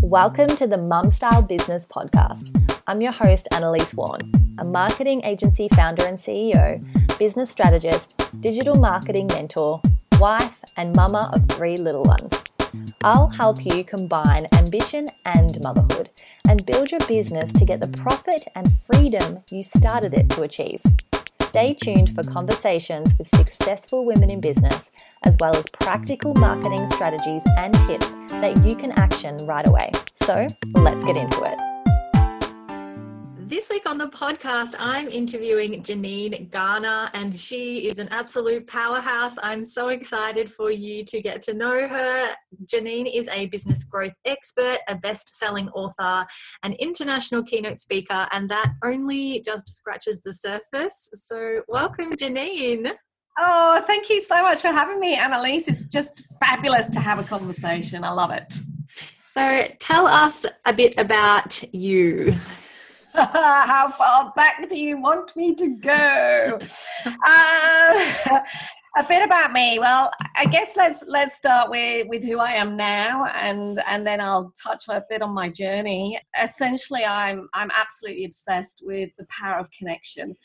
Welcome to the Mum Style Business Podcast. I'm your host, Annalise Warren, a marketing agency founder and CEO, business strategist, digital marketing mentor, wife, and mama of three little ones. I'll help you combine ambition and motherhood and build your business to get the profit and freedom you started it to achieve. Stay tuned for conversations with successful women in business, as well as practical marketing strategies and tips that you can action right away. So let's get into it. This week on the podcast, I'm interviewing Janine Garner, and she is an absolute powerhouse. I'm so excited for you to get to know her. Janine is a business growth expert, a best selling author, an international keynote speaker, and that only just scratches the surface. So, welcome, Janine. Oh, thank you so much for having me, Annalise. It's just fabulous to have a conversation. I love it. So, tell us a bit about you. How far back do you want me to go? uh, a bit about me. Well, I guess let's let's start with with who I am now, and and then I'll touch a bit on my journey. Essentially, I'm I'm absolutely obsessed with the power of connection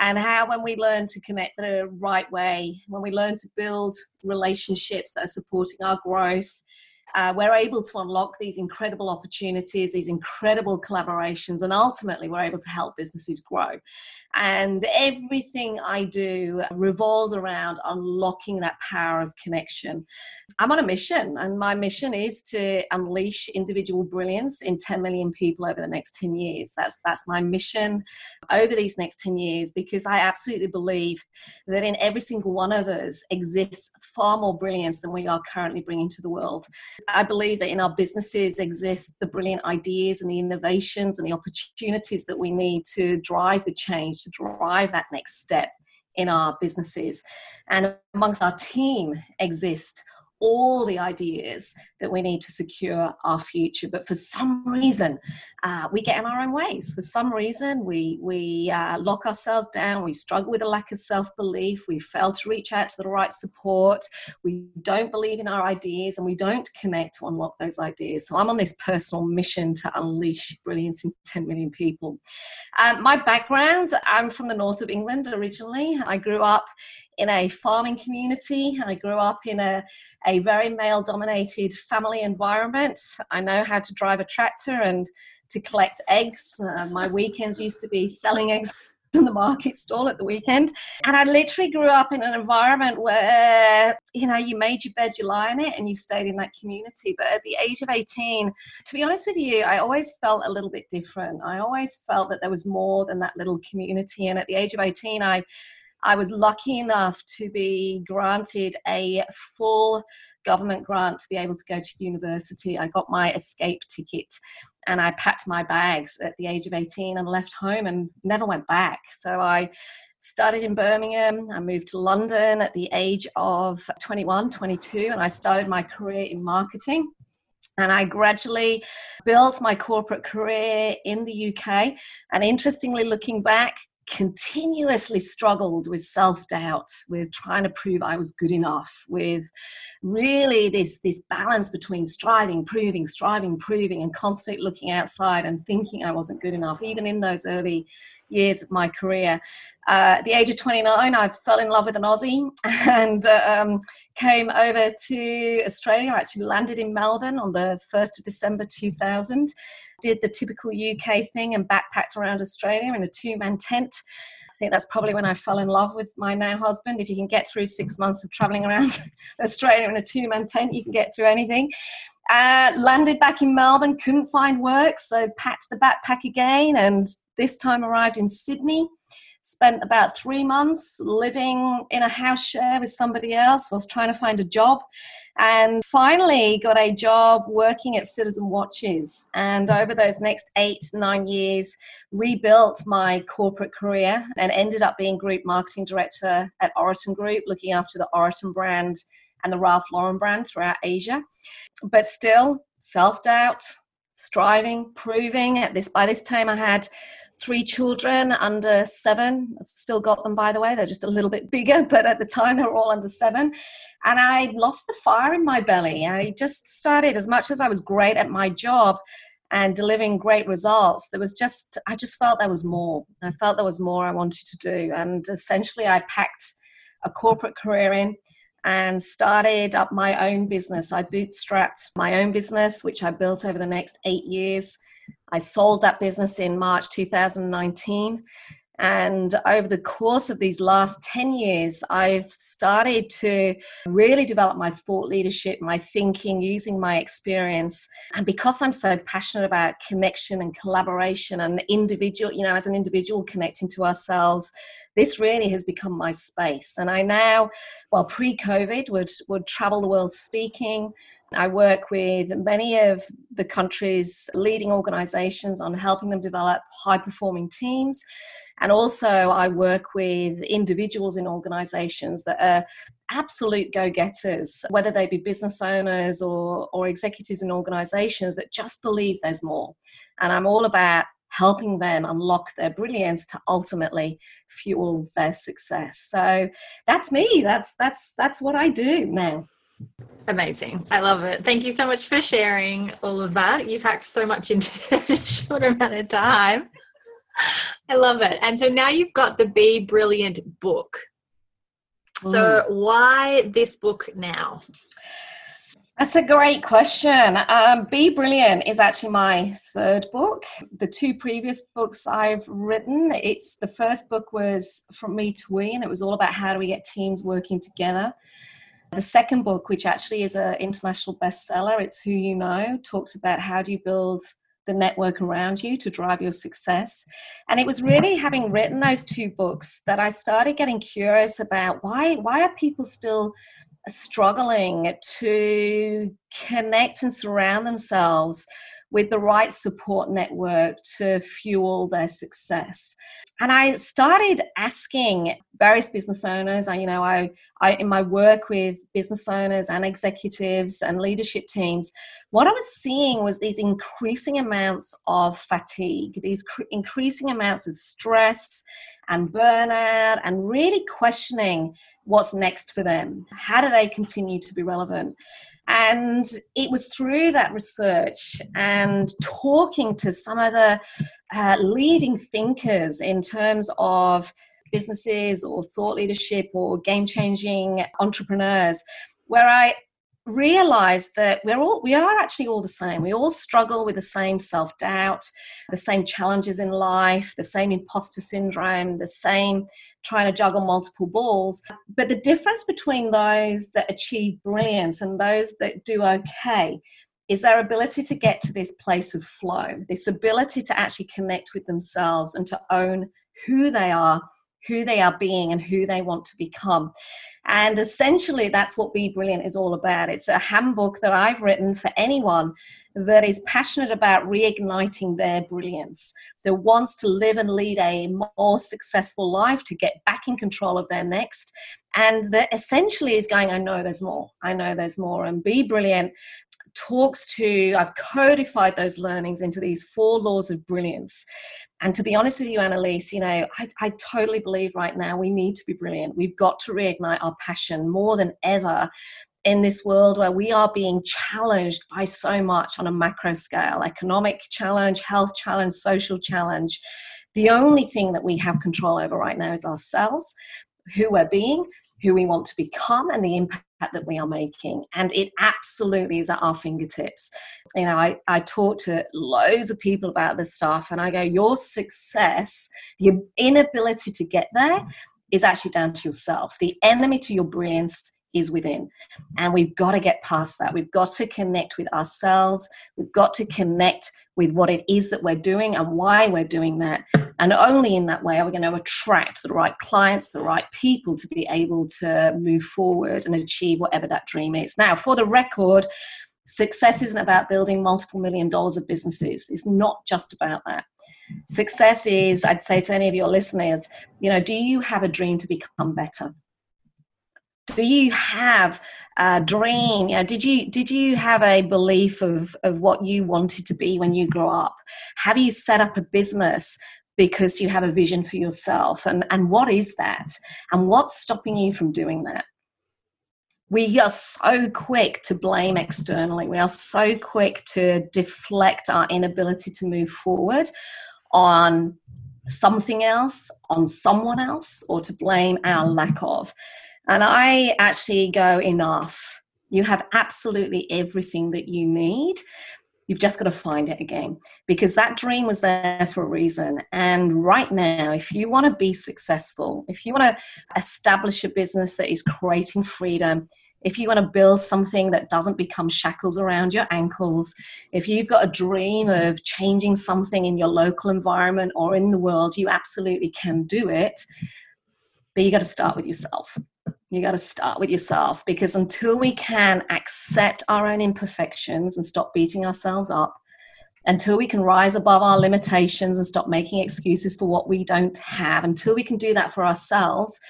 and how when we learn to connect the right way when we learn to build relationships that are supporting our growth uh, we're able to unlock these incredible opportunities, these incredible collaborations, and ultimately we're able to help businesses grow. And everything I do revolves around unlocking that power of connection. I'm on a mission, and my mission is to unleash individual brilliance in 10 million people over the next 10 years. That's that's my mission over these next 10 years because I absolutely believe that in every single one of us exists far more brilliance than we are currently bringing to the world. I believe that in our businesses exist the brilliant ideas and the innovations and the opportunities that we need to drive the change, to drive that next step in our businesses. And amongst our team exist all the ideas that we need to secure our future. But for some reason, uh, we get in our own ways. For some reason, we we uh, lock ourselves down. We struggle with a lack of self belief. We fail to reach out to the right support. We don't believe in our ideas, and we don't connect to unlock those ideas. So I'm on this personal mission to unleash brilliance in 10 million people. Um, my background: I'm from the north of England originally. I grew up in a farming community. I grew up in a, a very male dominated family environment. I know how to drive a tractor and to collect eggs. Uh, my weekends used to be selling eggs in the market stall at the weekend. And I literally grew up in an environment where, you know, you made your bed, you lie in it, and you stayed in that community. But at the age of 18, to be honest with you, I always felt a little bit different. I always felt that there was more than that little community. And at the age of 18, I I was lucky enough to be granted a full government grant to be able to go to university. I got my escape ticket and I packed my bags at the age of 18 and left home and never went back. So I started in Birmingham. I moved to London at the age of 21, 22, and I started my career in marketing. And I gradually built my corporate career in the UK. And interestingly, looking back, continuously struggled with self doubt, with trying to prove I was good enough, with really this, this balance between striving, proving, striving, proving, and constantly looking outside and thinking I wasn't good enough, even in those early years of my career. Uh, at the age of 29, I fell in love with an Aussie and um, came over to Australia. I actually landed in Melbourne on the 1st of December 2000 did the typical UK thing and backpacked around Australia in a two man tent. I think that's probably when I fell in love with my now husband. If you can get through six months of traveling around Australia in a two man tent, you can get through anything. Uh, landed back in Melbourne, couldn't find work, so packed the backpack again, and this time arrived in Sydney. Spent about three months living in a house share with somebody else was trying to find a job and finally got a job working at citizen watches and over those next eight nine years rebuilt my corporate career and ended up being group marketing director at Oroton Group looking after the Oroton brand and the ralph lauren brand throughout asia but still self-doubt striving proving at this by this time i had three children under seven. I've still got them, by the way. They're just a little bit bigger, but at the time they were all under seven. And I lost the fire in my belly. I just started, as much as I was great at my job and delivering great results, there was just, I just felt there was more. I felt there was more I wanted to do. And essentially, I packed a corporate career in and started up my own business. I bootstrapped my own business, which I built over the next eight years. I sold that business in March 2019. And over the course of these last 10 years, I've started to really develop my thought leadership, my thinking, using my experience. And because I'm so passionate about connection and collaboration and individual, you know, as an individual connecting to ourselves, this really has become my space. And I now, well, pre COVID, would, would travel the world speaking. I work with many of the country's leading organizations on helping them develop high performing teams. And also, I work with individuals in organizations that are absolute go getters, whether they be business owners or, or executives in organizations that just believe there's more. And I'm all about helping them unlock their brilliance to ultimately fuel their success. So that's me. That's that's that's what I do now. Amazing. I love it. Thank you so much for sharing all of that. You've hacked so much into a short amount of time. I love it. And so now you've got the Be Brilliant book. So, mm. why this book now? That's a great question. Um, Be Brilliant is actually my third book. The two previous books I've written, it's the first book was From Me to We, and it was all about how do we get teams working together. The second book, which actually is an international bestseller, it's Who You Know, talks about how do you build the network around you to drive your success. And it was really having written those two books that I started getting curious about why why are people still struggling to connect and surround themselves with the right support network to fuel their success. And I started asking various business owners, I, you know, I, I, in my work with business owners and executives and leadership teams, what I was seeing was these increasing amounts of fatigue, these cr- increasing amounts of stress and burnout, and really questioning what's next for them. How do they continue to be relevant? And it was through that research and talking to some of the uh, leading thinkers in terms of businesses or thought leadership or game changing entrepreneurs, where I realize that we're all we are actually all the same we all struggle with the same self-doubt the same challenges in life the same imposter syndrome the same trying to juggle multiple balls but the difference between those that achieve brilliance and those that do okay is their ability to get to this place of flow this ability to actually connect with themselves and to own who they are who they are being and who they want to become. And essentially, that's what Be Brilliant is all about. It's a handbook that I've written for anyone that is passionate about reigniting their brilliance, that wants to live and lead a more successful life, to get back in control of their next. And that essentially is going, I know there's more. I know there's more. And Be Brilliant talks to, I've codified those learnings into these four laws of brilliance. And to be honest with you, Annalise, you know, I, I totally believe right now we need to be brilliant. We've got to reignite our passion more than ever in this world where we are being challenged by so much on a macro scale economic challenge, health challenge, social challenge. The only thing that we have control over right now is ourselves, who we're being, who we want to become and the impact that we are making. And it absolutely is at our fingertips. You know, I, I talk to loads of people about this stuff and I go, your success, the inability to get there mm. is actually down to yourself. The enemy to your brilliance is within. And we've got to get past that. We've got to connect with ourselves. We've got to connect with what it is that we're doing and why we're doing that. And only in that way are we going to attract the right clients, the right people to be able to move forward and achieve whatever that dream is. Now, for the record, success isn't about building multiple million dollars of businesses, it's not just about that. Success is, I'd say to any of your listeners, you know, do you have a dream to become better? Do you have a dream you know did you did you have a belief of of what you wanted to be when you grew up have you set up a business because you have a vision for yourself. And, and what is that? And what's stopping you from doing that? We are so quick to blame externally. We are so quick to deflect our inability to move forward on something else, on someone else, or to blame our lack of. And I actually go, enough. You have absolutely everything that you need. You've just got to find it again because that dream was there for a reason. And right now, if you want to be successful, if you want to establish a business that is creating freedom, if you want to build something that doesn't become shackles around your ankles, if you've got a dream of changing something in your local environment or in the world, you absolutely can do it. But you got to start with yourself. You got to start with yourself because until we can accept our own imperfections and stop beating ourselves up, until we can rise above our limitations and stop making excuses for what we don't have, until we can do that for ourselves,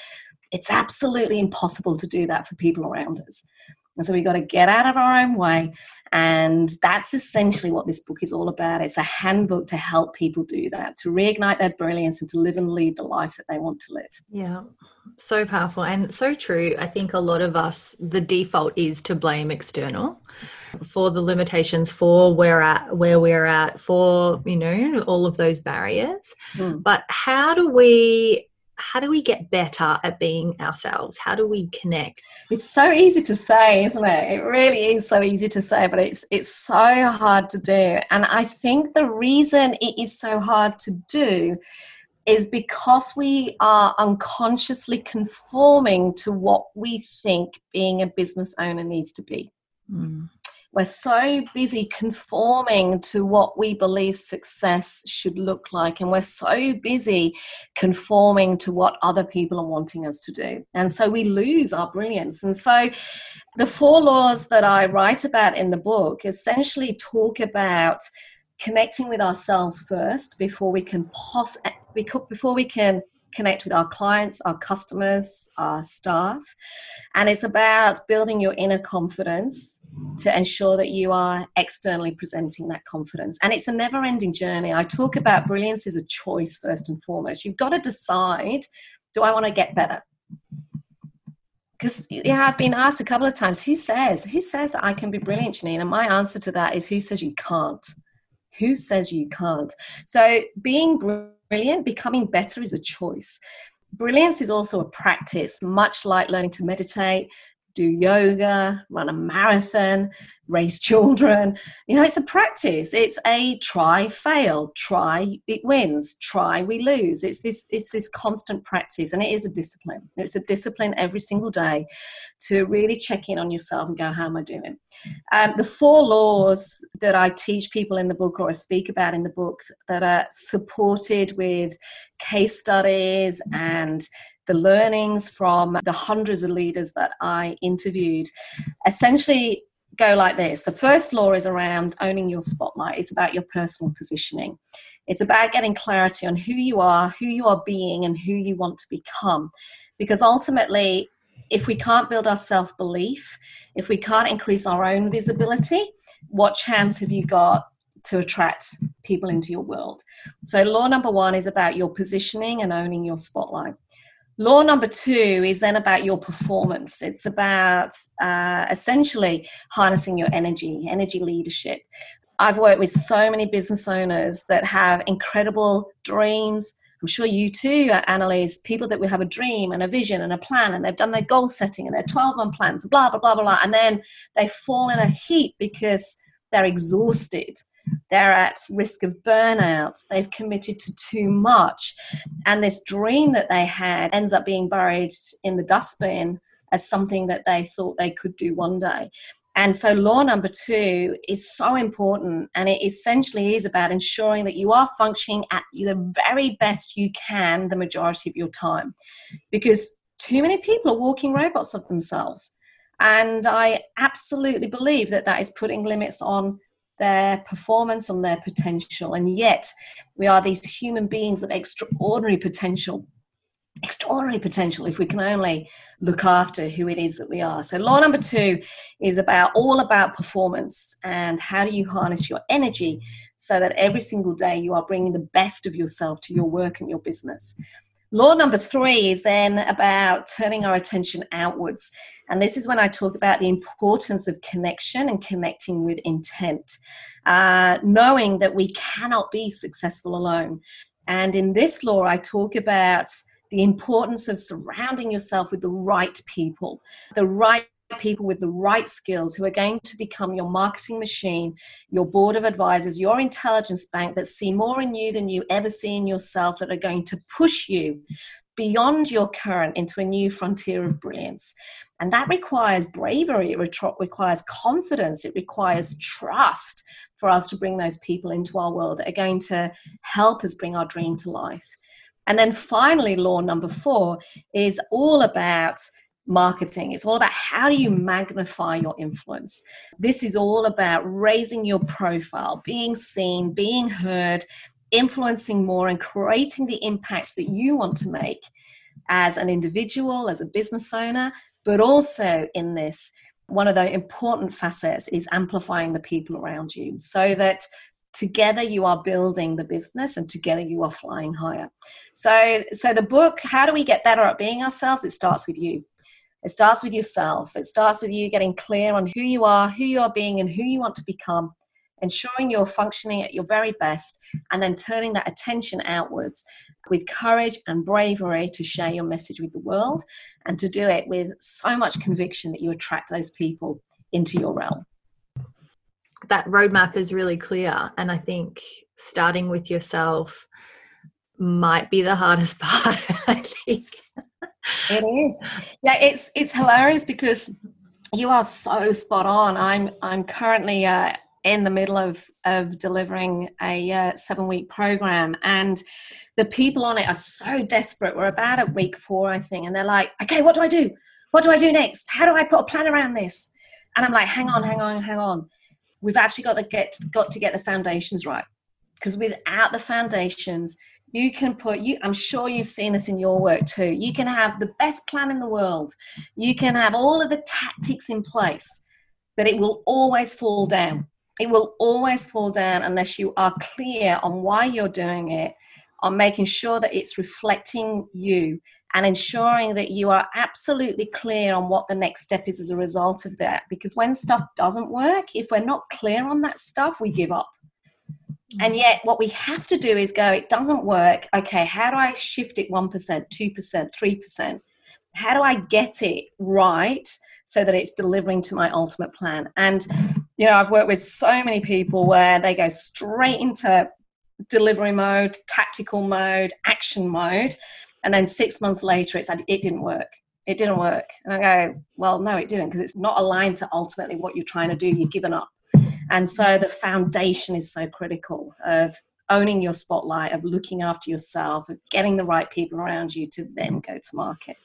it's absolutely impossible to do that for people around us. And so we've got to get out of our own way. And that's essentially what this book is all about. It's a handbook to help people do that, to reignite their brilliance and to live and lead the life that they want to live. Yeah, so powerful and so true. I think a lot of us, the default is to blame external for the limitations, for where at where we're at, for you know all of those barriers. Mm. But how do we how do we get better at being ourselves? How do we connect? It's so easy to say, isn't it? It really is so easy to say, but it's it's so hard to do. And I think the reason it is so hard to do is because we are unconsciously conforming to what we think being a business owner needs to be. Mm. We're so busy conforming to what we believe success should look like, and we're so busy conforming to what other people are wanting us to do. And so we lose our brilliance. And so the four laws that I write about in the book essentially talk about connecting with ourselves first before we can pos- before we can connect with our clients, our customers, our staff. And it's about building your inner confidence to ensure that you are externally presenting that confidence. And it's a never ending journey. I talk about brilliance as a choice first and foremost. You've got to decide do I want to get better? Because yeah, I've been asked a couple of times, who says, who says that I can be brilliant, Janine? And my answer to that is who says you can't? Who says you can't? So being brilliant, becoming better is a choice. Brilliance is also a practice, much like learning to meditate, do yoga, run a marathon, raise children. You know, it's a practice. It's a try, fail, try, it wins, try, we lose. It's this, it's this constant practice, and it is a discipline. It's a discipline every single day to really check in on yourself and go, how am I doing? Um, the four laws that I teach people in the book or I speak about in the book that are supported with case studies and the learnings from the hundreds of leaders that I interviewed essentially go like this. The first law is around owning your spotlight, it's about your personal positioning. It's about getting clarity on who you are, who you are being, and who you want to become. Because ultimately, if we can't build our self belief, if we can't increase our own visibility, what chance have you got to attract people into your world? So, law number one is about your positioning and owning your spotlight. Law number two is then about your performance. It's about uh, essentially harnessing your energy, energy leadership. I've worked with so many business owners that have incredible dreams. I'm sure you too, Annalise, people that will have a dream and a vision and a plan, and they've done their goal setting and their 12 month plans, blah, blah, blah, blah, blah. And then they fall in a heap because they're exhausted they're at risk of burnout, they've committed to too much, and this dream that they had ends up being buried in the dustbin as something that they thought they could do one day. And so, law number two is so important, and it essentially is about ensuring that you are functioning at the very best you can the majority of your time. Because too many people are walking robots of themselves. And I absolutely believe that that is putting limits on their performance, and their potential. And yet, we are these human beings of extraordinary potential. extraordinary potential if we can only look after who it is that we are. So, law number two is about all about performance and how do you harness your energy so that every single day you are bringing the best of yourself to your work and your business. Law number three is then about turning our attention outwards. And this is when I talk about the importance of connection and connecting with intent, uh, knowing that we cannot be successful alone. And in this law, I talk about the importance of surrounding yourself with the right people, the right people with the right skills who are going to become your marketing machine, your board of advisors, your intelligence bank that see more in you than you ever see in yourself, that are going to push you beyond your current into a new frontier of brilliance. And that requires bravery, it requires confidence, it requires trust for us to bring those people into our world that are going to help us bring our dream to life. And then finally, law number four is all about marketing. It's all about how do you magnify your influence. This is all about raising your profile, being seen, being heard, influencing more, and creating the impact that you want to make as an individual, as a business owner, but also in this. One of the important facets is amplifying the people around you so that together you are building the business and together you are flying higher so so the book how do we get better at being ourselves it starts with you it starts with yourself it starts with you getting clear on who you are who you are being and who you want to become ensuring you're functioning at your very best and then turning that attention outwards with courage and bravery to share your message with the world and to do it with so much conviction that you attract those people into your realm that roadmap is really clear. And I think starting with yourself might be the hardest part. I think it is. Yeah, it's it's hilarious because you are so spot on. I'm I'm currently uh, in the middle of of delivering a uh, seven week program, and the people on it are so desperate. We're about at week four, I think, and they're like, "Okay, what do I do? What do I do next? How do I put a plan around this?" And I'm like, "Hang on, hang on, hang on." we've actually got to get got to get the foundations right because without the foundations you can put you i'm sure you've seen this in your work too you can have the best plan in the world you can have all of the tactics in place but it will always fall down it will always fall down unless you are clear on why you're doing it on making sure that it's reflecting you and ensuring that you are absolutely clear on what the next step is as a result of that. Because when stuff doesn't work, if we're not clear on that stuff, we give up. And yet, what we have to do is go, it doesn't work. Okay, how do I shift it 1%, 2%, 3%? How do I get it right so that it's delivering to my ultimate plan? And, you know, I've worked with so many people where they go straight into delivery mode, tactical mode, action mode and then six months later it's like it didn't work it didn't work and i go well no it didn't because it's not aligned to ultimately what you're trying to do you've given up and so the foundation is so critical of owning your spotlight of looking after yourself of getting the right people around you to then go to market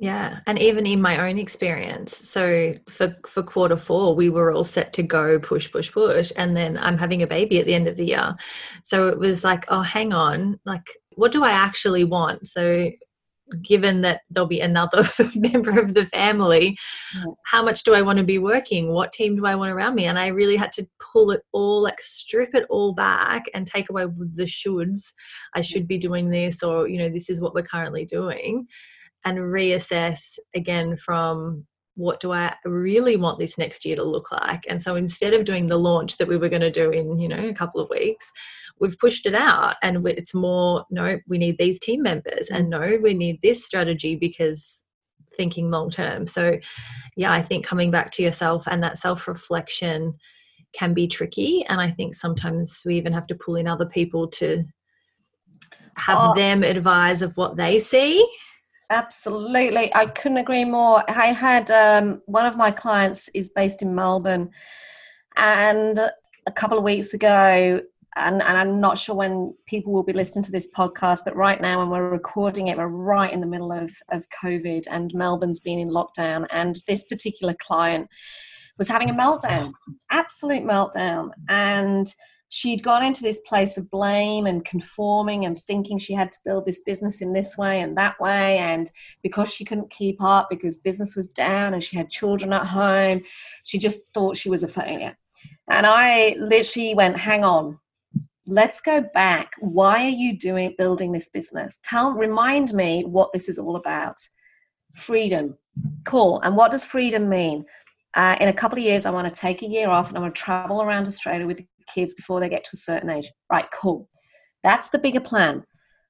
yeah, and even in my own experience, so for for quarter four, we were all set to go push, push, push, and then I'm having a baby at the end of the year, so it was like, oh, hang on, like what do I actually want? So given that there'll be another member of the family how much do i want to be working? What team do i want around me? And i really had to pull it all like strip it all back and take away the shoulds. I should be doing this or you know this is what we're currently doing and reassess again from what do I really want this next year to look like? And so instead of doing the launch that we were going to do in, you know, a couple of weeks, we've pushed it out and it's more, no, we need these team members and no, we need this strategy because thinking long term. So yeah, I think coming back to yourself and that self reflection can be tricky. And I think sometimes we even have to pull in other people to have oh. them advise of what they see Absolutely. I couldn't agree more. I had um, one of my clients is based in Melbourne, and a couple of weeks ago, and, and, I'm not sure when people will be listening to this podcast, but right now, when we're recording it, we're right in the middle of, of COVID, and Melbourne's been in lockdown. And this particular client was having a meltdown, absolute meltdown. And she'd gone into this place of blame and conforming and thinking she had to build this business in this way and that way. And because she couldn't keep up, because business was down and she had children at home, she just thought she was a failure. And I literally went, hang on, let's go back. Why are you doing building this business? Tell, remind me what this is all about. Freedom. Cool. And what does freedom mean? Uh, in a couple of years, I want to take a year off and I want to travel around Australia with kids before they get to a certain age. Right, cool. That's the bigger plan.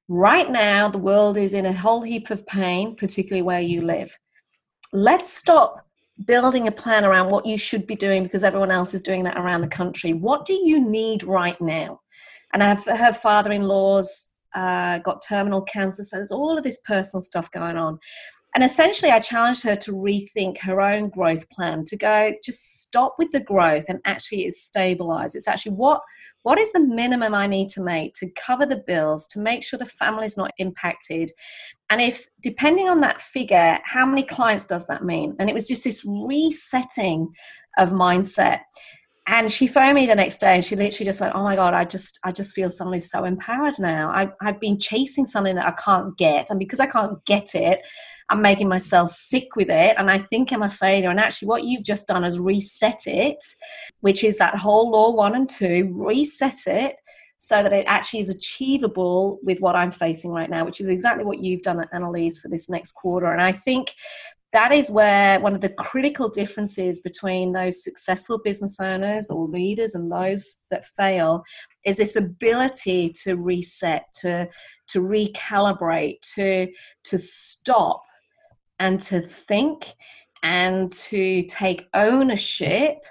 Right now, the world is in a whole heap of pain, particularly where you live. Let's stop building a plan around what you should be doing because everyone else is doing that around the country. What do you need right now? And I have her father in law's uh, got terminal cancer, so there's all of this personal stuff going on. And essentially, I challenged her to rethink her own growth plan to go, just stop with the growth and actually it's stabilize. It's actually what what is the minimum I need to make to cover the bills, to make sure the family's not impacted? And if, depending on that figure, how many clients does that mean? And it was just this resetting of mindset. And she phoned me the next day and she literally just went, Oh my God, I just I just feel suddenly so empowered now. I, I've been chasing something that I can't get. And because I can't get it, I'm making myself sick with it and I think I'm a failure. And actually, what you've just done is reset it, which is that whole law one and two, reset it so that it actually is achievable with what I'm facing right now, which is exactly what you've done at Annalise for this next quarter. And I think that is where one of the critical differences between those successful business owners or leaders and those that fail is this ability to reset, to to recalibrate, to to stop and to think and to take ownership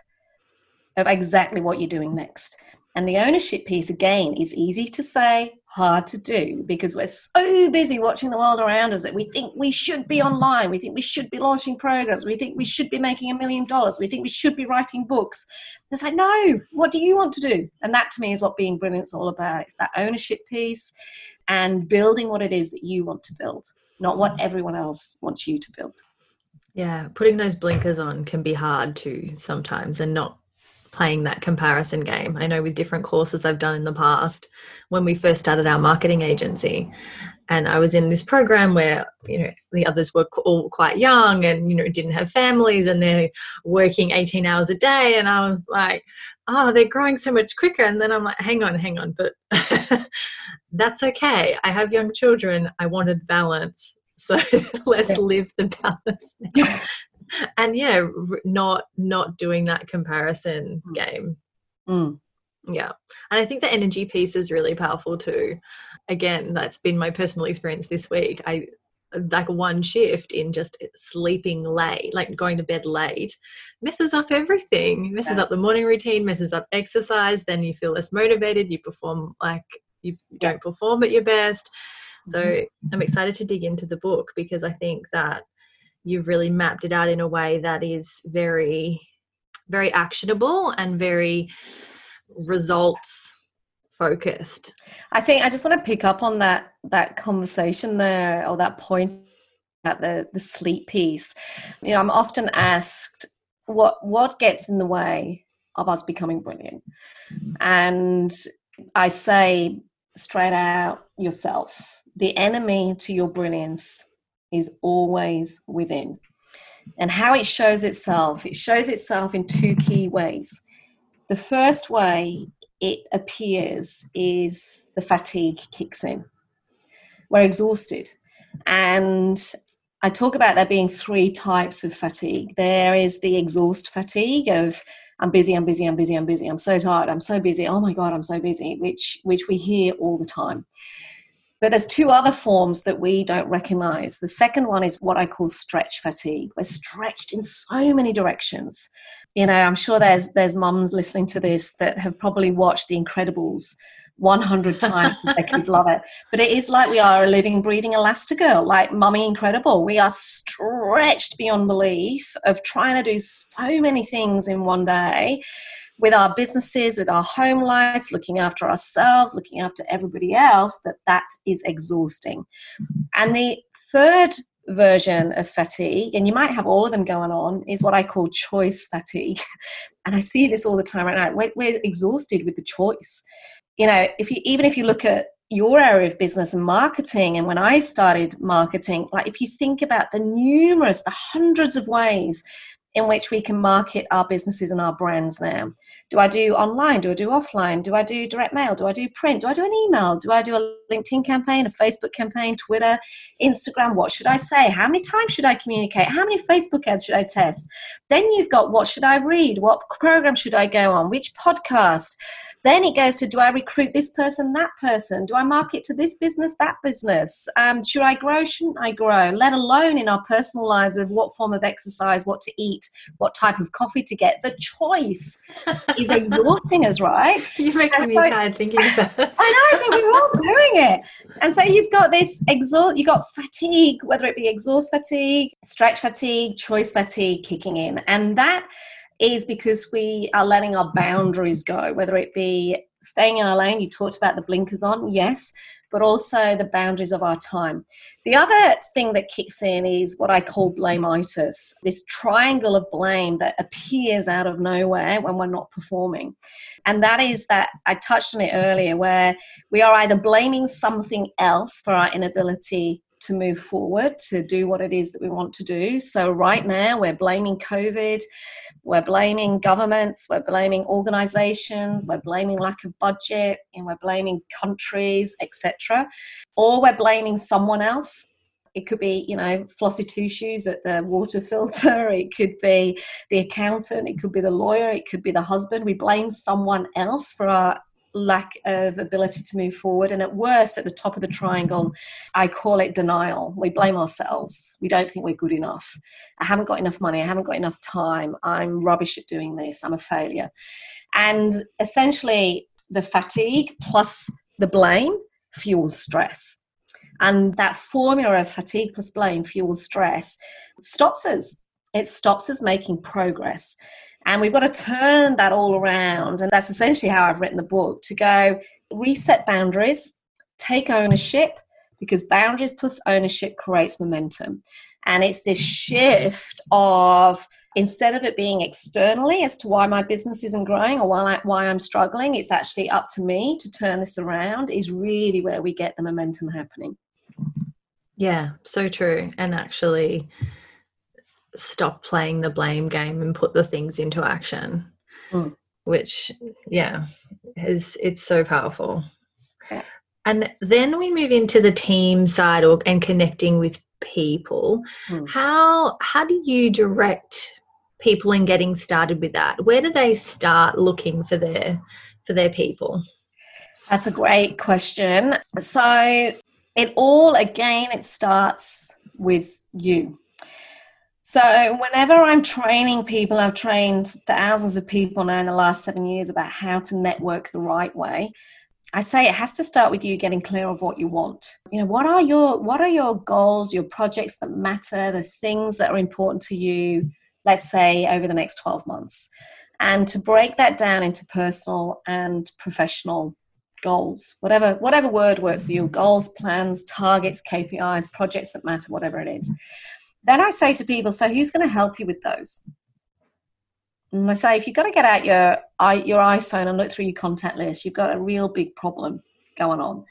of exactly what you're doing next. And the ownership piece, again, is easy to say, hard to do because we're so busy watching the world around us that we think we should be online. We think we should be launching programs. We think we should be making a million dollars. We think we should be writing books. It's like, no, what do you want to do? And that to me is what being brilliant is all about. It's that ownership piece and building what it is that you want to build not what everyone else wants you to build. Yeah, putting those blinkers on can be hard too sometimes and not playing that comparison game. I know with different courses I've done in the past, when we first started our marketing agency, and I was in this program where you know the others were all quite young and you know didn't have families and they're working 18 hours a day, and I was like, oh, they're growing so much quicker. And then I'm like, hang on, hang on, but that's okay. I have young children. I wanted balance. So let's live the balance now. and yeah, not not doing that comparison mm. game. Mm. Yeah. And I think the energy piece is really powerful too. Again, that's been my personal experience this week. I like one shift in just sleeping late, like going to bed late, messes up everything. Messes yeah. up the morning routine, messes up exercise. Then you feel less motivated. You perform like you don't perform at your best. So mm-hmm. I'm excited to dig into the book because I think that you've really mapped it out in a way that is very, very actionable and very results focused. I think I just want to pick up on that that conversation there or that point at the the sleep piece. You know, I'm often asked what what gets in the way of us becoming brilliant, and I say straight out yourself. The enemy to your brilliance is always within. And how it shows itself, it shows itself in two key ways. The first way it appears is the fatigue kicks in. We're exhausted. And I talk about there being three types of fatigue. There is the exhaust fatigue of I'm busy, I'm busy, I'm busy, I'm busy, I'm so tired, I'm so busy, oh my God, I'm so busy, which which we hear all the time. But there's two other forms that we don't recognize. The second one is what I call stretch fatigue. We're stretched in so many directions you know i'm sure there's there's mums listening to this that have probably watched the incredibles 100 times their kids love it but it is like we are a living breathing elastigirl like mummy incredible we are stretched beyond belief of trying to do so many things in one day with our businesses with our home lives looking after ourselves looking after everybody else that that is exhausting and the third version of fatigue, and you might have all of them going on, is what I call choice fatigue. And I see this all the time right now. We're, we're exhausted with the choice. You know, if you even if you look at your area of business and marketing, and when I started marketing, like if you think about the numerous, the hundreds of ways in which we can market our businesses and our brands now. Do I do online? Do I do offline? Do I do direct mail? Do I do print? Do I do an email? Do I do a LinkedIn campaign, a Facebook campaign, Twitter, Instagram? What should I say? How many times should I communicate? How many Facebook ads should I test? Then you've got what should I read? What program should I go on? Which podcast? Then it goes to do I recruit this person, that person? Do I market to this business, that business? Um, should I grow? Shouldn't I grow? Let alone in our personal lives of what form of exercise, what to eat, what type of coffee to get. The choice is exhausting us, right? You're making and me tired thinking it. I know, but we're all doing it. And so you've got this exhaust, you've got fatigue, whether it be exhaust fatigue, stretch fatigue, choice fatigue kicking in. And that is because we are letting our boundaries go, whether it be staying in our lane. You talked about the blinkers on, yes, but also the boundaries of our time. The other thing that kicks in is what I call blameitis, this triangle of blame that appears out of nowhere when we're not performing. And that is that I touched on it earlier, where we are either blaming something else for our inability to move forward to do what it is that we want to do. So, right now, we're blaming COVID, we're blaming governments, we're blaming organizations, we're blaming lack of budget, and we're blaming countries, etc. Or we're blaming someone else. It could be, you know, flossy tissues at the water filter. It could be the accountant. It could be the lawyer. It could be the husband. We blame someone else for our lack of ability to move forward. And at worst, at the top of the triangle, I call it denial. We blame ourselves. We don't think we're good enough. I haven't got enough money. I haven't got enough time. I'm rubbish at doing this. I'm a failure. And essentially, the fatigue plus the blame fuels stress. And that formula of fatigue plus blame fuels stress stops us. It stops us making progress. And we've got to turn that all around. And that's essentially how I've written the book to go reset boundaries, take ownership, because boundaries plus ownership creates momentum. And it's this shift of instead of it being externally as to why my business isn't growing or why, I'm struggling, it's actually up to me to turn this around, is really where we get the momentum happening. Yeah, so true. And actually, stop playing the blame game and put the things into action. Mm. which yeah is it's so powerful. Yeah. and then we move into the team side or and connecting with people. Mm. how how do you direct people in getting started with that? Where do they start looking for their for their people? That's a great question. So it all again it starts with you so, whenever I'm training people, I've trained thousands of people now in the last seven years about how to network the right way. I say it has to start with you getting clear of what you want. You know, what are your what are your goals, your projects that matter, the things that are important to you, let's say over the next 12 months. And to break that down into personal and professional goals, whatever whatever word works for you, goals, plans, targets, KPIs, projects that matter, whatever it is. Then I say to people, so who's going to help you with those? And I say, if you've got to get out your your iPhone and look through your contact list, you've got a real big problem going on.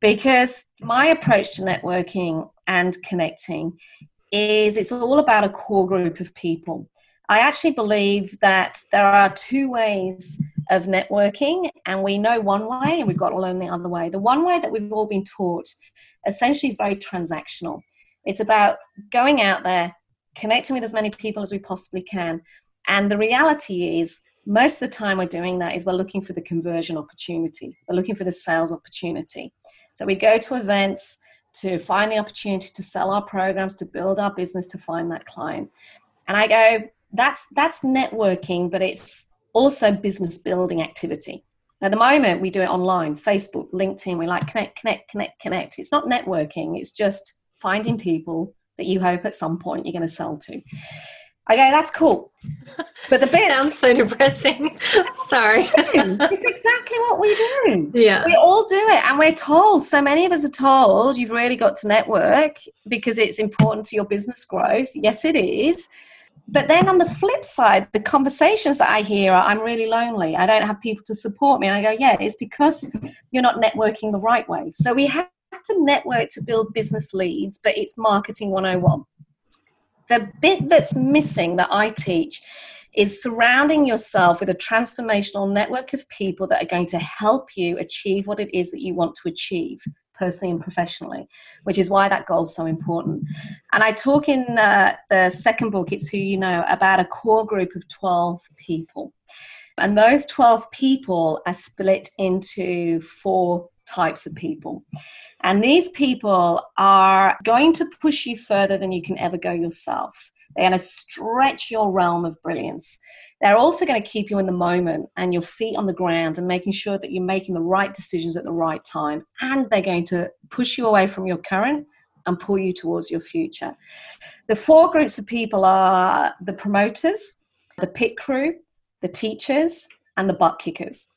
Because my approach to networking and connecting is it's all about a core group of people. I actually believe that there are two ways of networking, and we know one way, and we've got to learn the other way. The one way that we've all been taught essentially is very transactional. It's about going out there, connecting with as many people as we possibly can. And the reality is, most of the time we're doing that is we're looking for the conversion opportunity, we're looking for the sales opportunity. So we go to events to find the opportunity to sell our programs, to build our business, to find that client. And I go, that's that's networking, but it's also business building activity. At the moment, we do it online, Facebook, LinkedIn. We like connect, connect, connect, connect. It's not networking. It's just finding people that you hope at some point you're going to sell to. I go, that's cool. But the bit sounds so depressing. Sorry. it's exactly what we do. Yeah. We all do it. And we're told, so many of us are told, you've really got to network because it's important to your business growth. Yes, it is. But then on the flip side, the conversations that I hear are I'm really lonely. I don't have people to support me. And I go, yeah, it's because you're not networking the right way. So we have to network to build business leads, but it's marketing 101. The bit that's missing that I teach is surrounding yourself with a transformational network of people that are going to help you achieve what it is that you want to achieve personally and professionally, which is why that goal is so important. And I talk in the, the second book, It's Who You Know, about a core group of 12 people. And those 12 people are split into four types of people. And these people are going to push you further than you can ever go yourself. They're going to stretch your realm of brilliance. They're also going to keep you in the moment and your feet on the ground and making sure that you're making the right decisions at the right time. And they're going to push you away from your current and pull you towards your future. The four groups of people are the promoters, the pit crew, the teachers, and the butt kickers.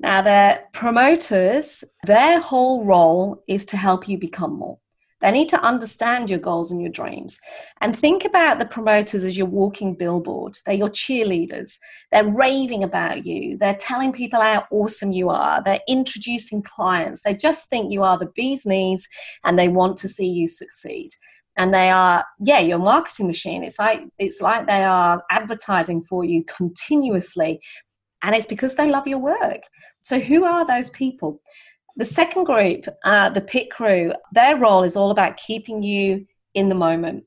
Now, the promoters, their whole role is to help you become more. They need to understand your goals and your dreams. And think about the promoters as your walking billboard. They're your cheerleaders. They're raving about you. They're telling people how awesome you are. They're introducing clients. They just think you are the bee's knees and they want to see you succeed. And they are, yeah, your marketing machine. It's like it's like they are advertising for you continuously. And it's because they love your work. So who are those people? The second group, uh, the pit crew, their role is all about keeping you in the moment.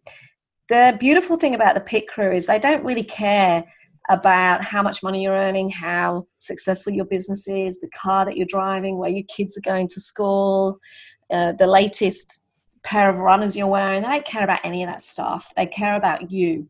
The beautiful thing about the pit crew is they don't really care about how much money you're earning, how successful your business is, the car that you're driving, where your kids are going to school, uh, the latest pair of runners you're wearing. They don't care about any of that stuff. They care about you.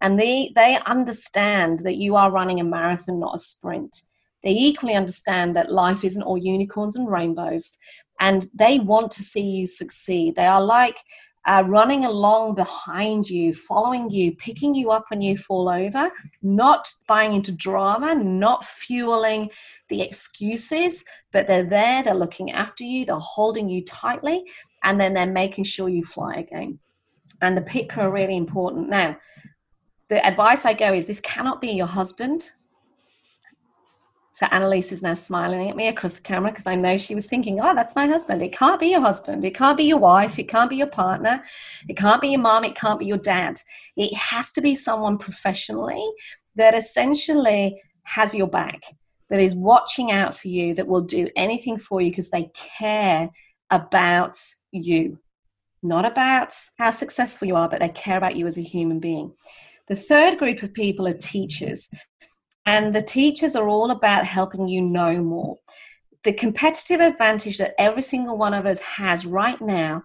And they, they understand that you are running a marathon, not a sprint. They equally understand that life isn't all unicorns and rainbows, and they want to see you succeed. They are like uh, running along behind you, following you, picking you up when you fall over, not buying into drama, not fueling the excuses, but they're there, they're looking after you, they're holding you tightly, and then they're making sure you fly again. And the pit crew are really important. Now, the advice I go is this cannot be your husband, so Annalise is now smiling at me across the camera because I know she was thinking, oh, that's my husband. It can't be your husband. It can't be your wife. It can't be your partner. It can't be your mom. It can't be your dad. It has to be someone professionally that essentially has your back, that is watching out for you, that will do anything for you because they care about you. Not about how successful you are, but they care about you as a human being. The third group of people are teachers. And the teachers are all about helping you know more. The competitive advantage that every single one of us has right now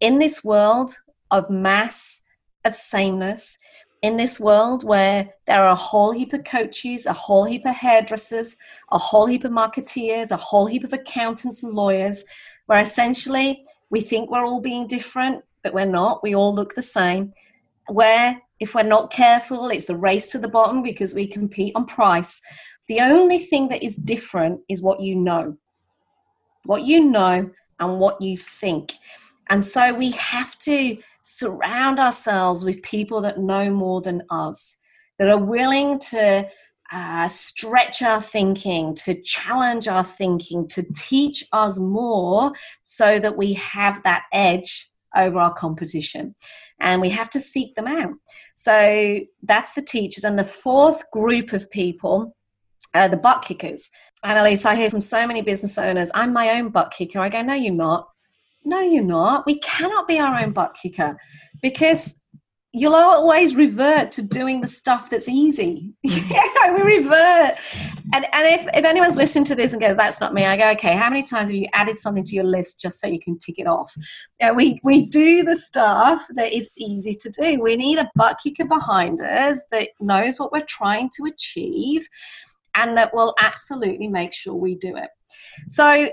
in this world of mass, of sameness, in this world where there are a whole heap of coaches, a whole heap of hairdressers, a whole heap of marketeers, a whole heap of accountants and lawyers, where essentially we think we're all being different, but we're not. We all look the same. Where if we're not careful, it's a race to the bottom because we compete on price. The only thing that is different is what you know, what you know, and what you think. And so we have to surround ourselves with people that know more than us, that are willing to uh, stretch our thinking, to challenge our thinking, to teach us more so that we have that edge over our competition. And we have to seek them out. So that's the teachers. And the fourth group of people are the butt kickers. Annalise, I hear from so many business owners, I'm my own butt kicker. I go, no, you're not. No, you're not. We cannot be our own butt kicker because you'll always revert to doing the stuff that's easy. yeah, we revert. And, and if, if anyone's listening to this and goes, that's not me, I go, okay, how many times have you added something to your list just so you can tick it off? Yeah, we, we do the stuff that is easy to do. We need a butt kicker behind us that knows what we're trying to achieve and that will absolutely make sure we do it. So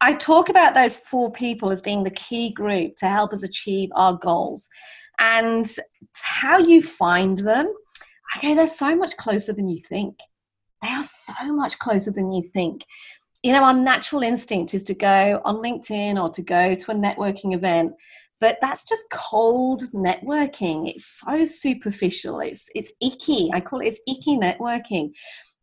I talk about those four people as being the key group to help us achieve our goals and how you find them Okay, they're so much closer than you think. They are so much closer than you think. You know, our natural instinct is to go on LinkedIn or to go to a networking event but that's just cold networking. It's so superficial. It's it's icky. I call it it's icky networking.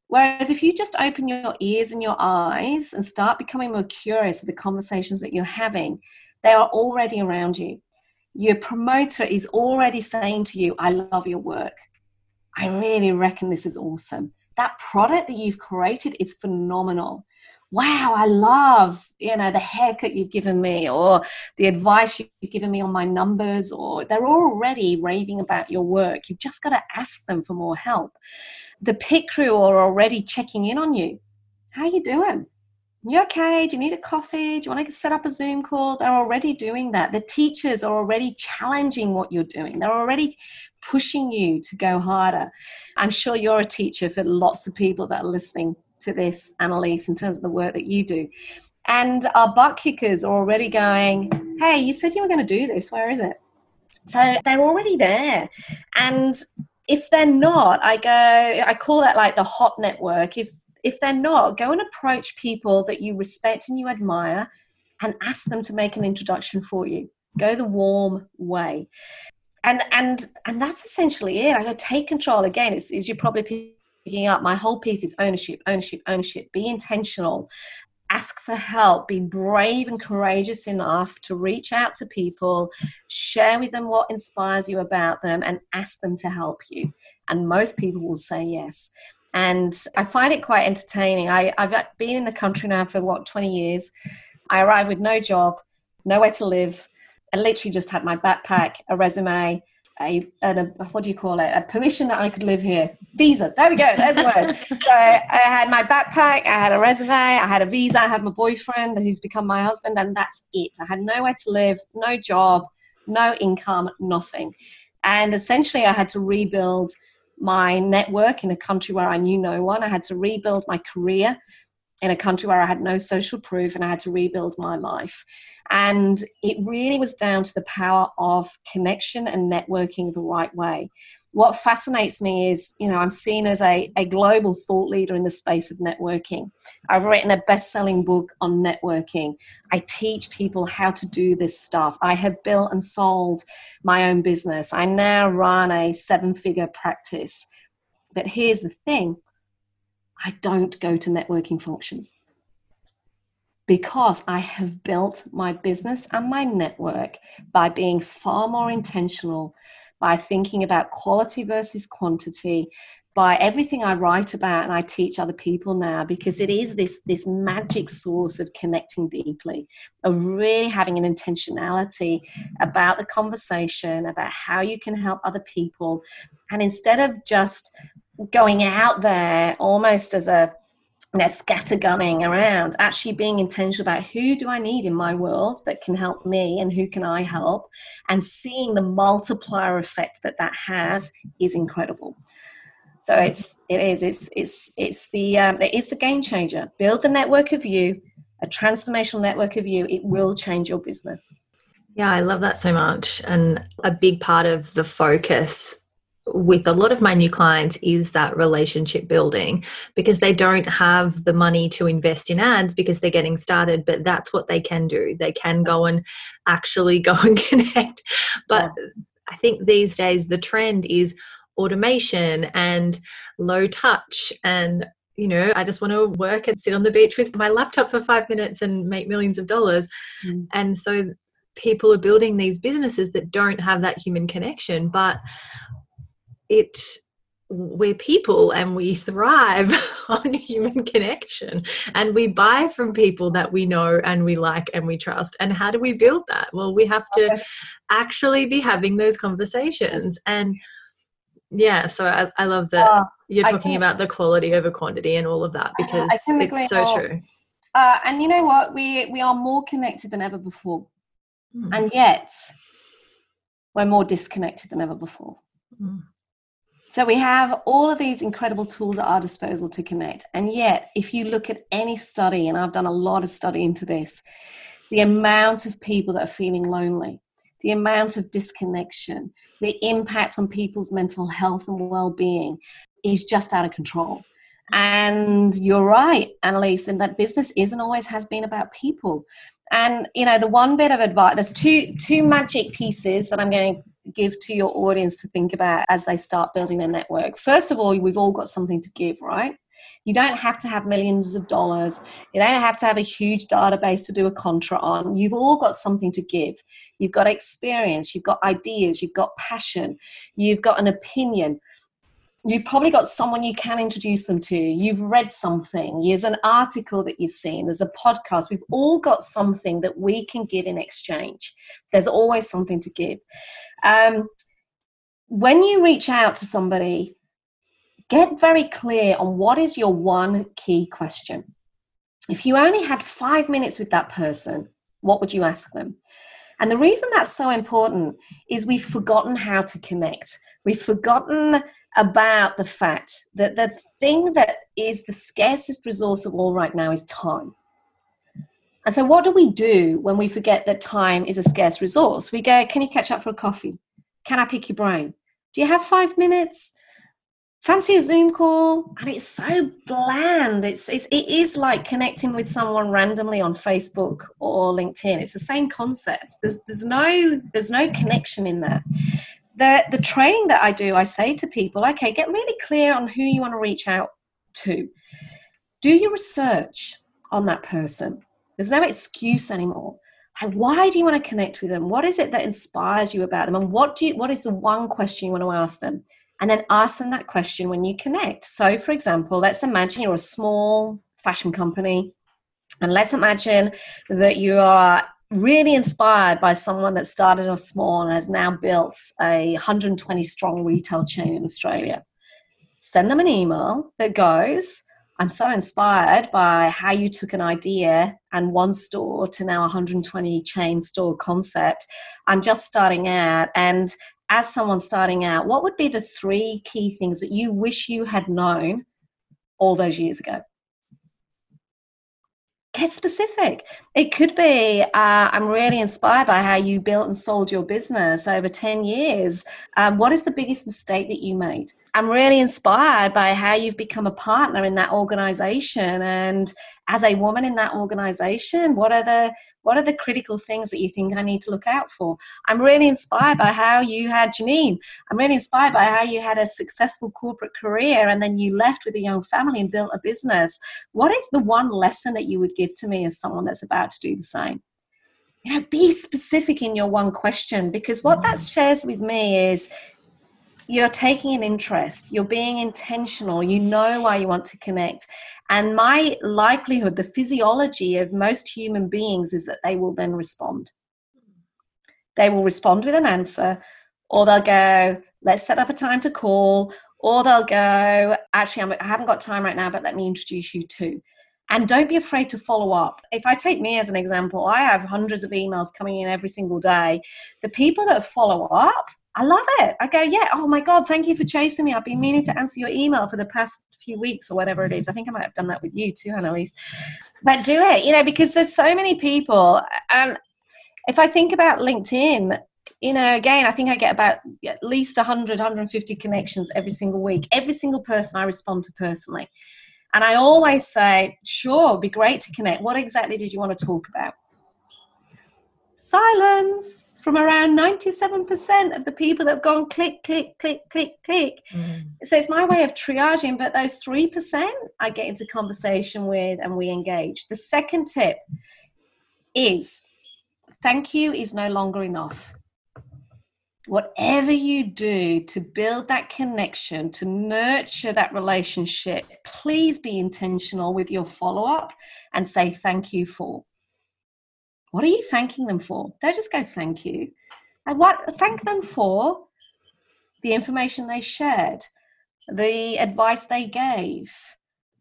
Whereas if you just open your ears and your eyes and start becoming more curious of the conversations that you're having they are already around you your promoter is already saying to you i love your work i really reckon this is awesome that product that you've created is phenomenal wow, I love, you know, the haircut you've given me or the advice you've given me on my numbers, or they're already raving about your work. You've just got to ask them for more help. The pit crew are already checking in on you. How you doing? You okay? Do you need a coffee? Do you want to set up a Zoom call? They're already doing that. The teachers are already challenging what you're doing. They're already pushing you to go harder. I'm sure you're a teacher for lots of people that are listening to this, Annalise, in terms of the work that you do. And our butt kickers are already going, hey, you said you were going to do this. Where is it? So they're already there. And if they're not, I go, I call that like the hot network. If if they're not, go and approach people that you respect and you admire and ask them to make an introduction for you. Go the warm way. And and and that's essentially it. I go take control again. It's, as you're probably picking up my whole piece is ownership ownership ownership be intentional ask for help be brave and courageous enough to reach out to people share with them what inspires you about them and ask them to help you and most people will say yes and i find it quite entertaining I, i've uh, been in the country now for what 20 years i arrived with no job nowhere to live i literally just had my backpack a resume a, a, what do you call it? A permission that I could live here. Visa. There we go. There's the word. so I had my backpack. I had a resume. I had a visa. I had my boyfriend who's become my husband, and that's it. I had nowhere to live, no job, no income, nothing. And essentially, I had to rebuild my network in a country where I knew no one. I had to rebuild my career in a country where I had no social proof and I had to rebuild my life. And it really was down to the power of connection and networking the right way. What fascinates me is, you know, I'm seen as a, a global thought leader in the space of networking. I've written a best selling book on networking. I teach people how to do this stuff. I have built and sold my own business. I now run a seven figure practice. But here's the thing I don't go to networking functions because I have built my business and my network by being far more intentional, by thinking about quality versus quantity, by everything I write about and I teach other people now because it is this this magic source of connecting deeply, of really having an intentionality about the conversation, about how you can help other people. And instead of just going out there almost as a you know, scattergunning around, actually being intentional about who do I need in my world that can help me and who can I help, and seeing the multiplier effect that that has is incredible. So it's it is it's it's it's the um, it is the game changer. Build the network of you, a transformational network of you. It will change your business. Yeah, I love that so much, and a big part of the focus with a lot of my new clients is that relationship building because they don't have the money to invest in ads because they're getting started but that's what they can do they can go and actually go and connect but yeah. i think these days the trend is automation and low touch and you know i just want to work and sit on the beach with my laptop for 5 minutes and make millions of dollars mm. and so people are building these businesses that don't have that human connection but it we're people and we thrive on human connection. And we buy from people that we know and we like and we trust. And how do we build that? Well we have to okay. actually be having those conversations. And yeah so i, I love that uh, you're talking about the quality over quantity and all of that because it's so true. Uh, and you know what? We we are more connected than ever before. Mm. and yet we're more disconnected than ever before. Mm. So we have all of these incredible tools at our disposal to connect. And yet, if you look at any study, and I've done a lot of study into this, the amount of people that are feeling lonely, the amount of disconnection, the impact on people's mental health and well being is just out of control. And you're right, Annalise, in that business isn't always has been about people. And you know, the one bit of advice, there's two two magic pieces that I'm going to give to your audience to think about as they start building their network. First of all, we've all got something to give, right? You don't have to have millions of dollars. You don't have to have a huge database to do a contra on. You've all got something to give. You've got experience, you've got ideas, you've got passion, you've got an opinion you've probably got someone you can introduce them to. You've read something. There's an article that you've seen. There's a podcast. We've all got something that we can give in exchange. There's always something to give. Um, when you reach out to somebody, get very clear on what is your one key question. If you only had five minutes with that person, what would you ask them? And the reason that's so important is we've forgotten how to connect. We've forgotten about the fact that the thing that is the scarcest resource of all right now is time. And so, what do we do when we forget that time is a scarce resource? We go, Can you catch up for a coffee? Can I pick your brain? Do you have five minutes? Fancy a Zoom call? And it's so bland. It's, it's it is like connecting with someone randomly on Facebook or LinkedIn. It's the same concept. There's there's no there's no connection in there the the training that I do, I say to people, okay, get really clear on who you want to reach out to. Do your research on that person. There's no excuse anymore. Like, why do you want to connect with them? What is it that inspires you about them? And what do you, what is the one question you want to ask them? And then ask them that question when you connect. So, for example, let's imagine you're a small fashion company, and let's imagine that you are really inspired by someone that started off small and has now built a 120 strong retail chain in Australia. Send them an email that goes, I'm so inspired by how you took an idea and one store to now 120 chain store concept. I'm just starting out. And as someone starting out, what would be the three key things that you wish you had known all those years ago? get specific. It could be uh, I'm really inspired by how you built and sold your business over 10 years. Um, what is the biggest mistake that you made? I'm really inspired by how you've become a partner in that organization. And as a woman in that organization what are the what are the critical things that you think i need to look out for? I'm really inspired by how you had janine. I'm really inspired by how you had a successful corporate career and then you left with a young family and built a business. What is the one lesson that you would give to me as someone that's about to do the same? You know be specific in your one question because what that mm. shares with me is you're taking an interest, you're being intentional, you know why you want to connect. And my likelihood, the physiology of most human beings is that they will then respond. They will respond with an answer, or they'll go, let's set up a time to call, or they'll go, actually, I'm, I haven't got time right now, but let me introduce you to. And don't be afraid to follow up. If I take me as an example, I have hundreds of emails coming in every single day. The people that follow up, I love it. I go, yeah, oh my God, thank you for chasing me. I've been meaning to answer your email for the past few weeks or whatever it is. I think I might have done that with you too, Annalise. But do it, you know, because there's so many people. And if I think about LinkedIn, you know, again, I think I get about at least 100, 150 connections every single week. Every single person I respond to personally. And I always say, sure, be great to connect. What exactly did you want to talk about? Silence from around 97% of the people that have gone click, click, click, click, click. Mm. So it's my way of triaging, but those 3% I get into conversation with and we engage. The second tip is thank you is no longer enough. Whatever you do to build that connection, to nurture that relationship, please be intentional with your follow up and say thank you for. What are you thanking them for? Don't just go thank you. And what thank them for the information they shared, the advice they gave,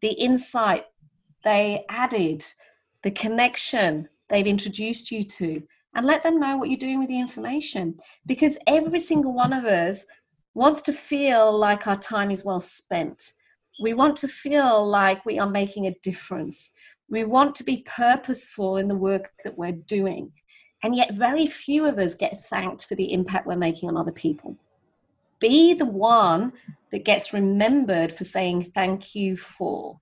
the insight they added, the connection they've introduced you to, and let them know what you're doing with the information. Because every single one of us wants to feel like our time is well spent. We want to feel like we are making a difference. We want to be purposeful in the work that we're doing. And yet, very few of us get thanked for the impact we're making on other people. Be the one that gets remembered for saying thank you for.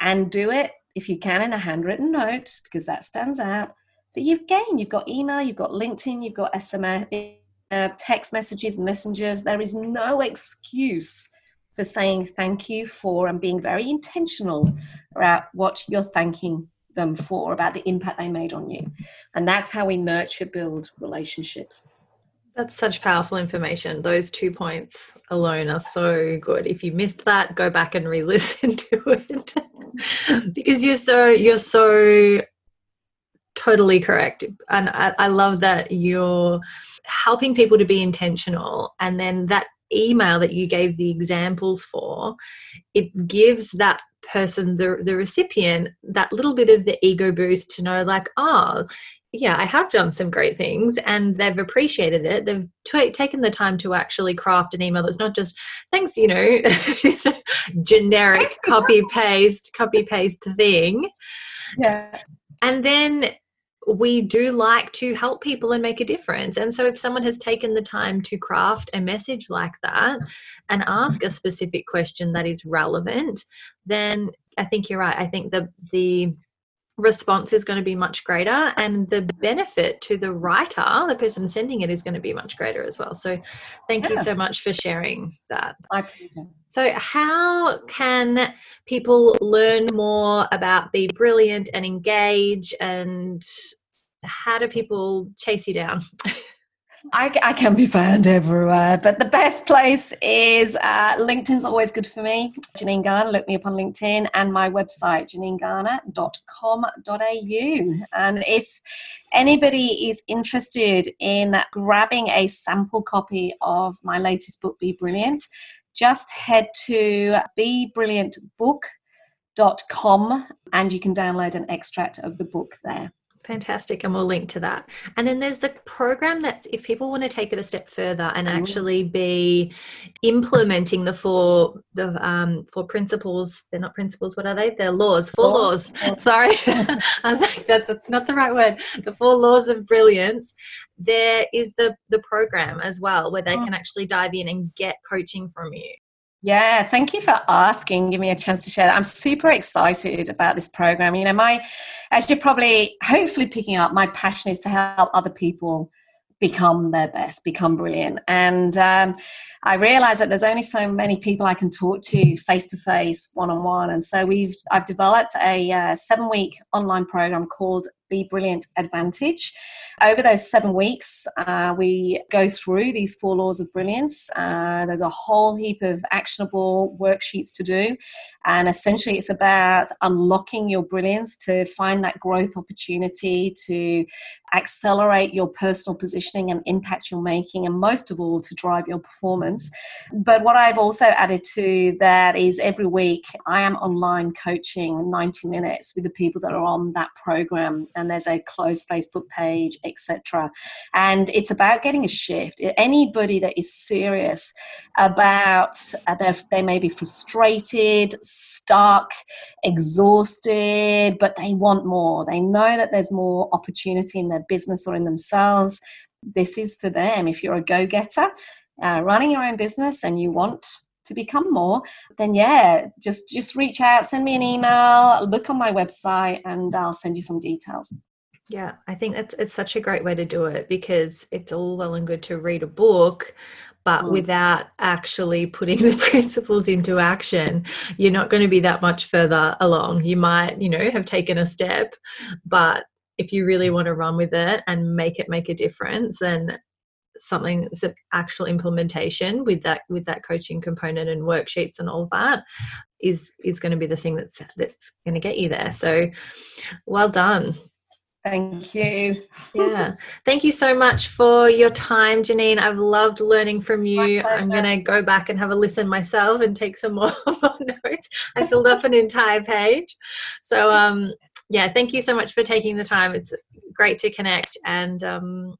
And do it if you can in a handwritten note, because that stands out. But you've gained, you've got email, you've got LinkedIn, you've got SMS, uh, text messages, messengers. There is no excuse for saying thank you for and being very intentional about what you're thanking them for, about the impact they made on you. And that's how we nurture, build relationships. That's such powerful information. Those two points alone are so good. If you missed that, go back and re-listen to it. because you're so you're so totally correct. And I, I love that you're helping people to be intentional and then that email that you gave the examples for, it gives that person, the, the recipient, that little bit of the ego boost to know, like, oh, yeah, I have done some great things and they've appreciated it. They've t- taken the time to actually craft an email that's not just, thanks, you know, generic copy paste, copy paste thing. Yeah. And then we do like to help people and make a difference. And so, if someone has taken the time to craft a message like that and ask a specific question that is relevant, then I think you're right. I think the the response is going to be much greater and the benefit to the writer the person sending it is going to be much greater as well so thank yeah. you so much for sharing that so how can people learn more about be brilliant and engage and how do people chase you down I, I, can be found everywhere, but the best place is uh, LinkedIn's always good for me. Janine Garner, look me up on LinkedIn and my website, janinegarner.com.au. And if anybody is interested in grabbing a sample copy of my latest book, Be Brilliant, just head to bebrilliantbook.com and you can download an extract of the book there. Fantastic. And we'll link to that. And then there's the program that's if people want to take it a step further and mm-hmm. actually be implementing the four the um four principles, they're not principles, what are they? They're laws, four laws. laws. Sorry. I was like, that, that's not the right word. The four laws of brilliance. There is the the program as well where they oh. can actually dive in and get coaching from you. Yeah, thank you for asking. Give me a chance to share that. I'm super excited about this program. You know, my, as you're probably hopefully picking up, my passion is to help other people become their best, become brilliant. And um, I realize that there's only so many people I can talk to face to face, one on one. And so we've I've developed a uh, seven week online program called Be Brilliant Advantage. Over those seven weeks, uh, we go through these four laws of brilliance. Uh, there's a whole heap of actionable worksheets to do. And essentially, it's about unlocking your brilliance to find that growth opportunity, to accelerate your personal positioning and impact you're making, and most of all, to drive your performance. But what I've also added to that is every week I am online coaching 90 minutes with the people that are on that program, and there's a closed Facebook page, etc. And it's about getting a shift. Anybody that is serious about uh, they may be frustrated, stuck, exhausted, but they want more. They know that there's more opportunity in their business or in themselves. This is for them. If you're a go getter, uh, running your own business and you want to become more then yeah just just reach out send me an email look on my website and i'll send you some details yeah, I think that's it's such a great way to do it because it's all well and good to read a book, but mm. without actually putting the principles into action, you're not going to be that much further along. You might, you know, have taken a step, but if you really want to run with it and make it make a difference, then something that's an actual implementation with that with that coaching component and worksheets and all that is is going to be the thing that's that's going to get you there so well done Thank you. yeah. Thank you so much for your time, Janine. I've loved learning from you. I'm going to go back and have a listen myself and take some more, more notes. I filled up an entire page. So, um, yeah, thank you so much for taking the time. It's great to connect and um,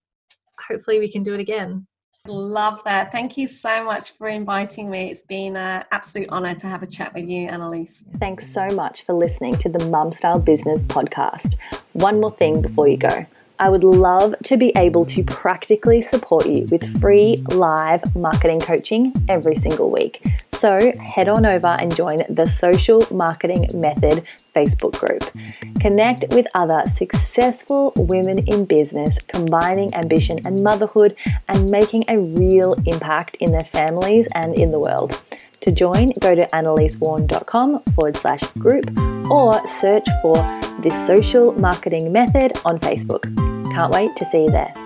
hopefully we can do it again. Love that. Thank you so much for inviting me. It's been an absolute honor to have a chat with you, Annalise. Thanks so much for listening to the Mum Style Business podcast. One more thing before you go. I would love to be able to practically support you with free live marketing coaching every single week. So head on over and join the Social Marketing Method Facebook group. Connect with other successful women in business, combining ambition and motherhood and making a real impact in their families and in the world. To join, go to annalisewarn.com forward slash group or search for the Social Marketing Method on Facebook. Can't wait to see you there.